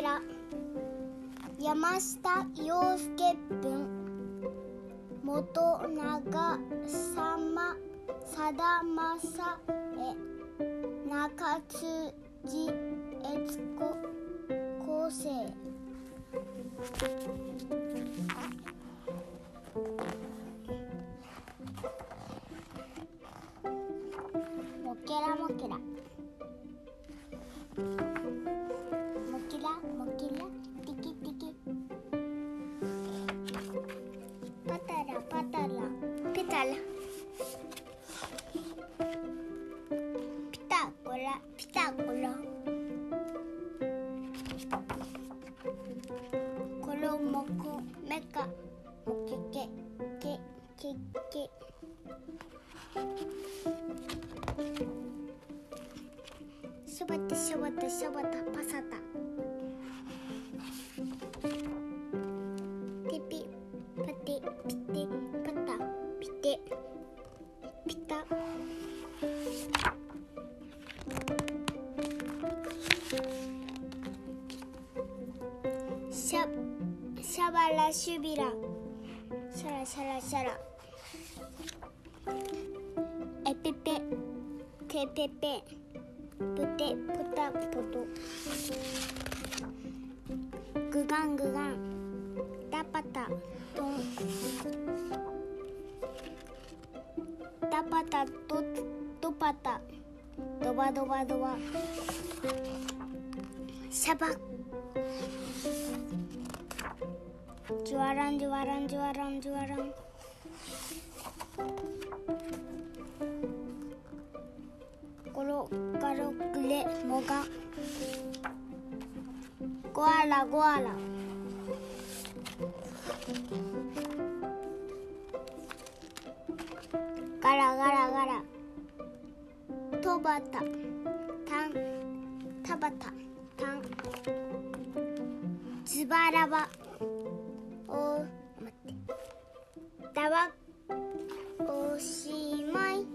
ら山下洋介文。元長様さだまさえ中津寺悦子構成もけらもけらコロモコメカモケケケケケシャバタシャバタシャバタパサタ。ピピパテピテパタピテピタ。シャバラシュビラ。シャラシャラシャラ。エペペ。テペペ。プテ。プタポト。グガングガン。タパタ。トン。タパタ。トトパタ。ドバドバドバ。シャバ。ジュワランジュワランジュワランジュワランゴロガログレモガゴアラゴアラガラガラガラトバタタンタバタタンズバラバお待ってだわおしまい。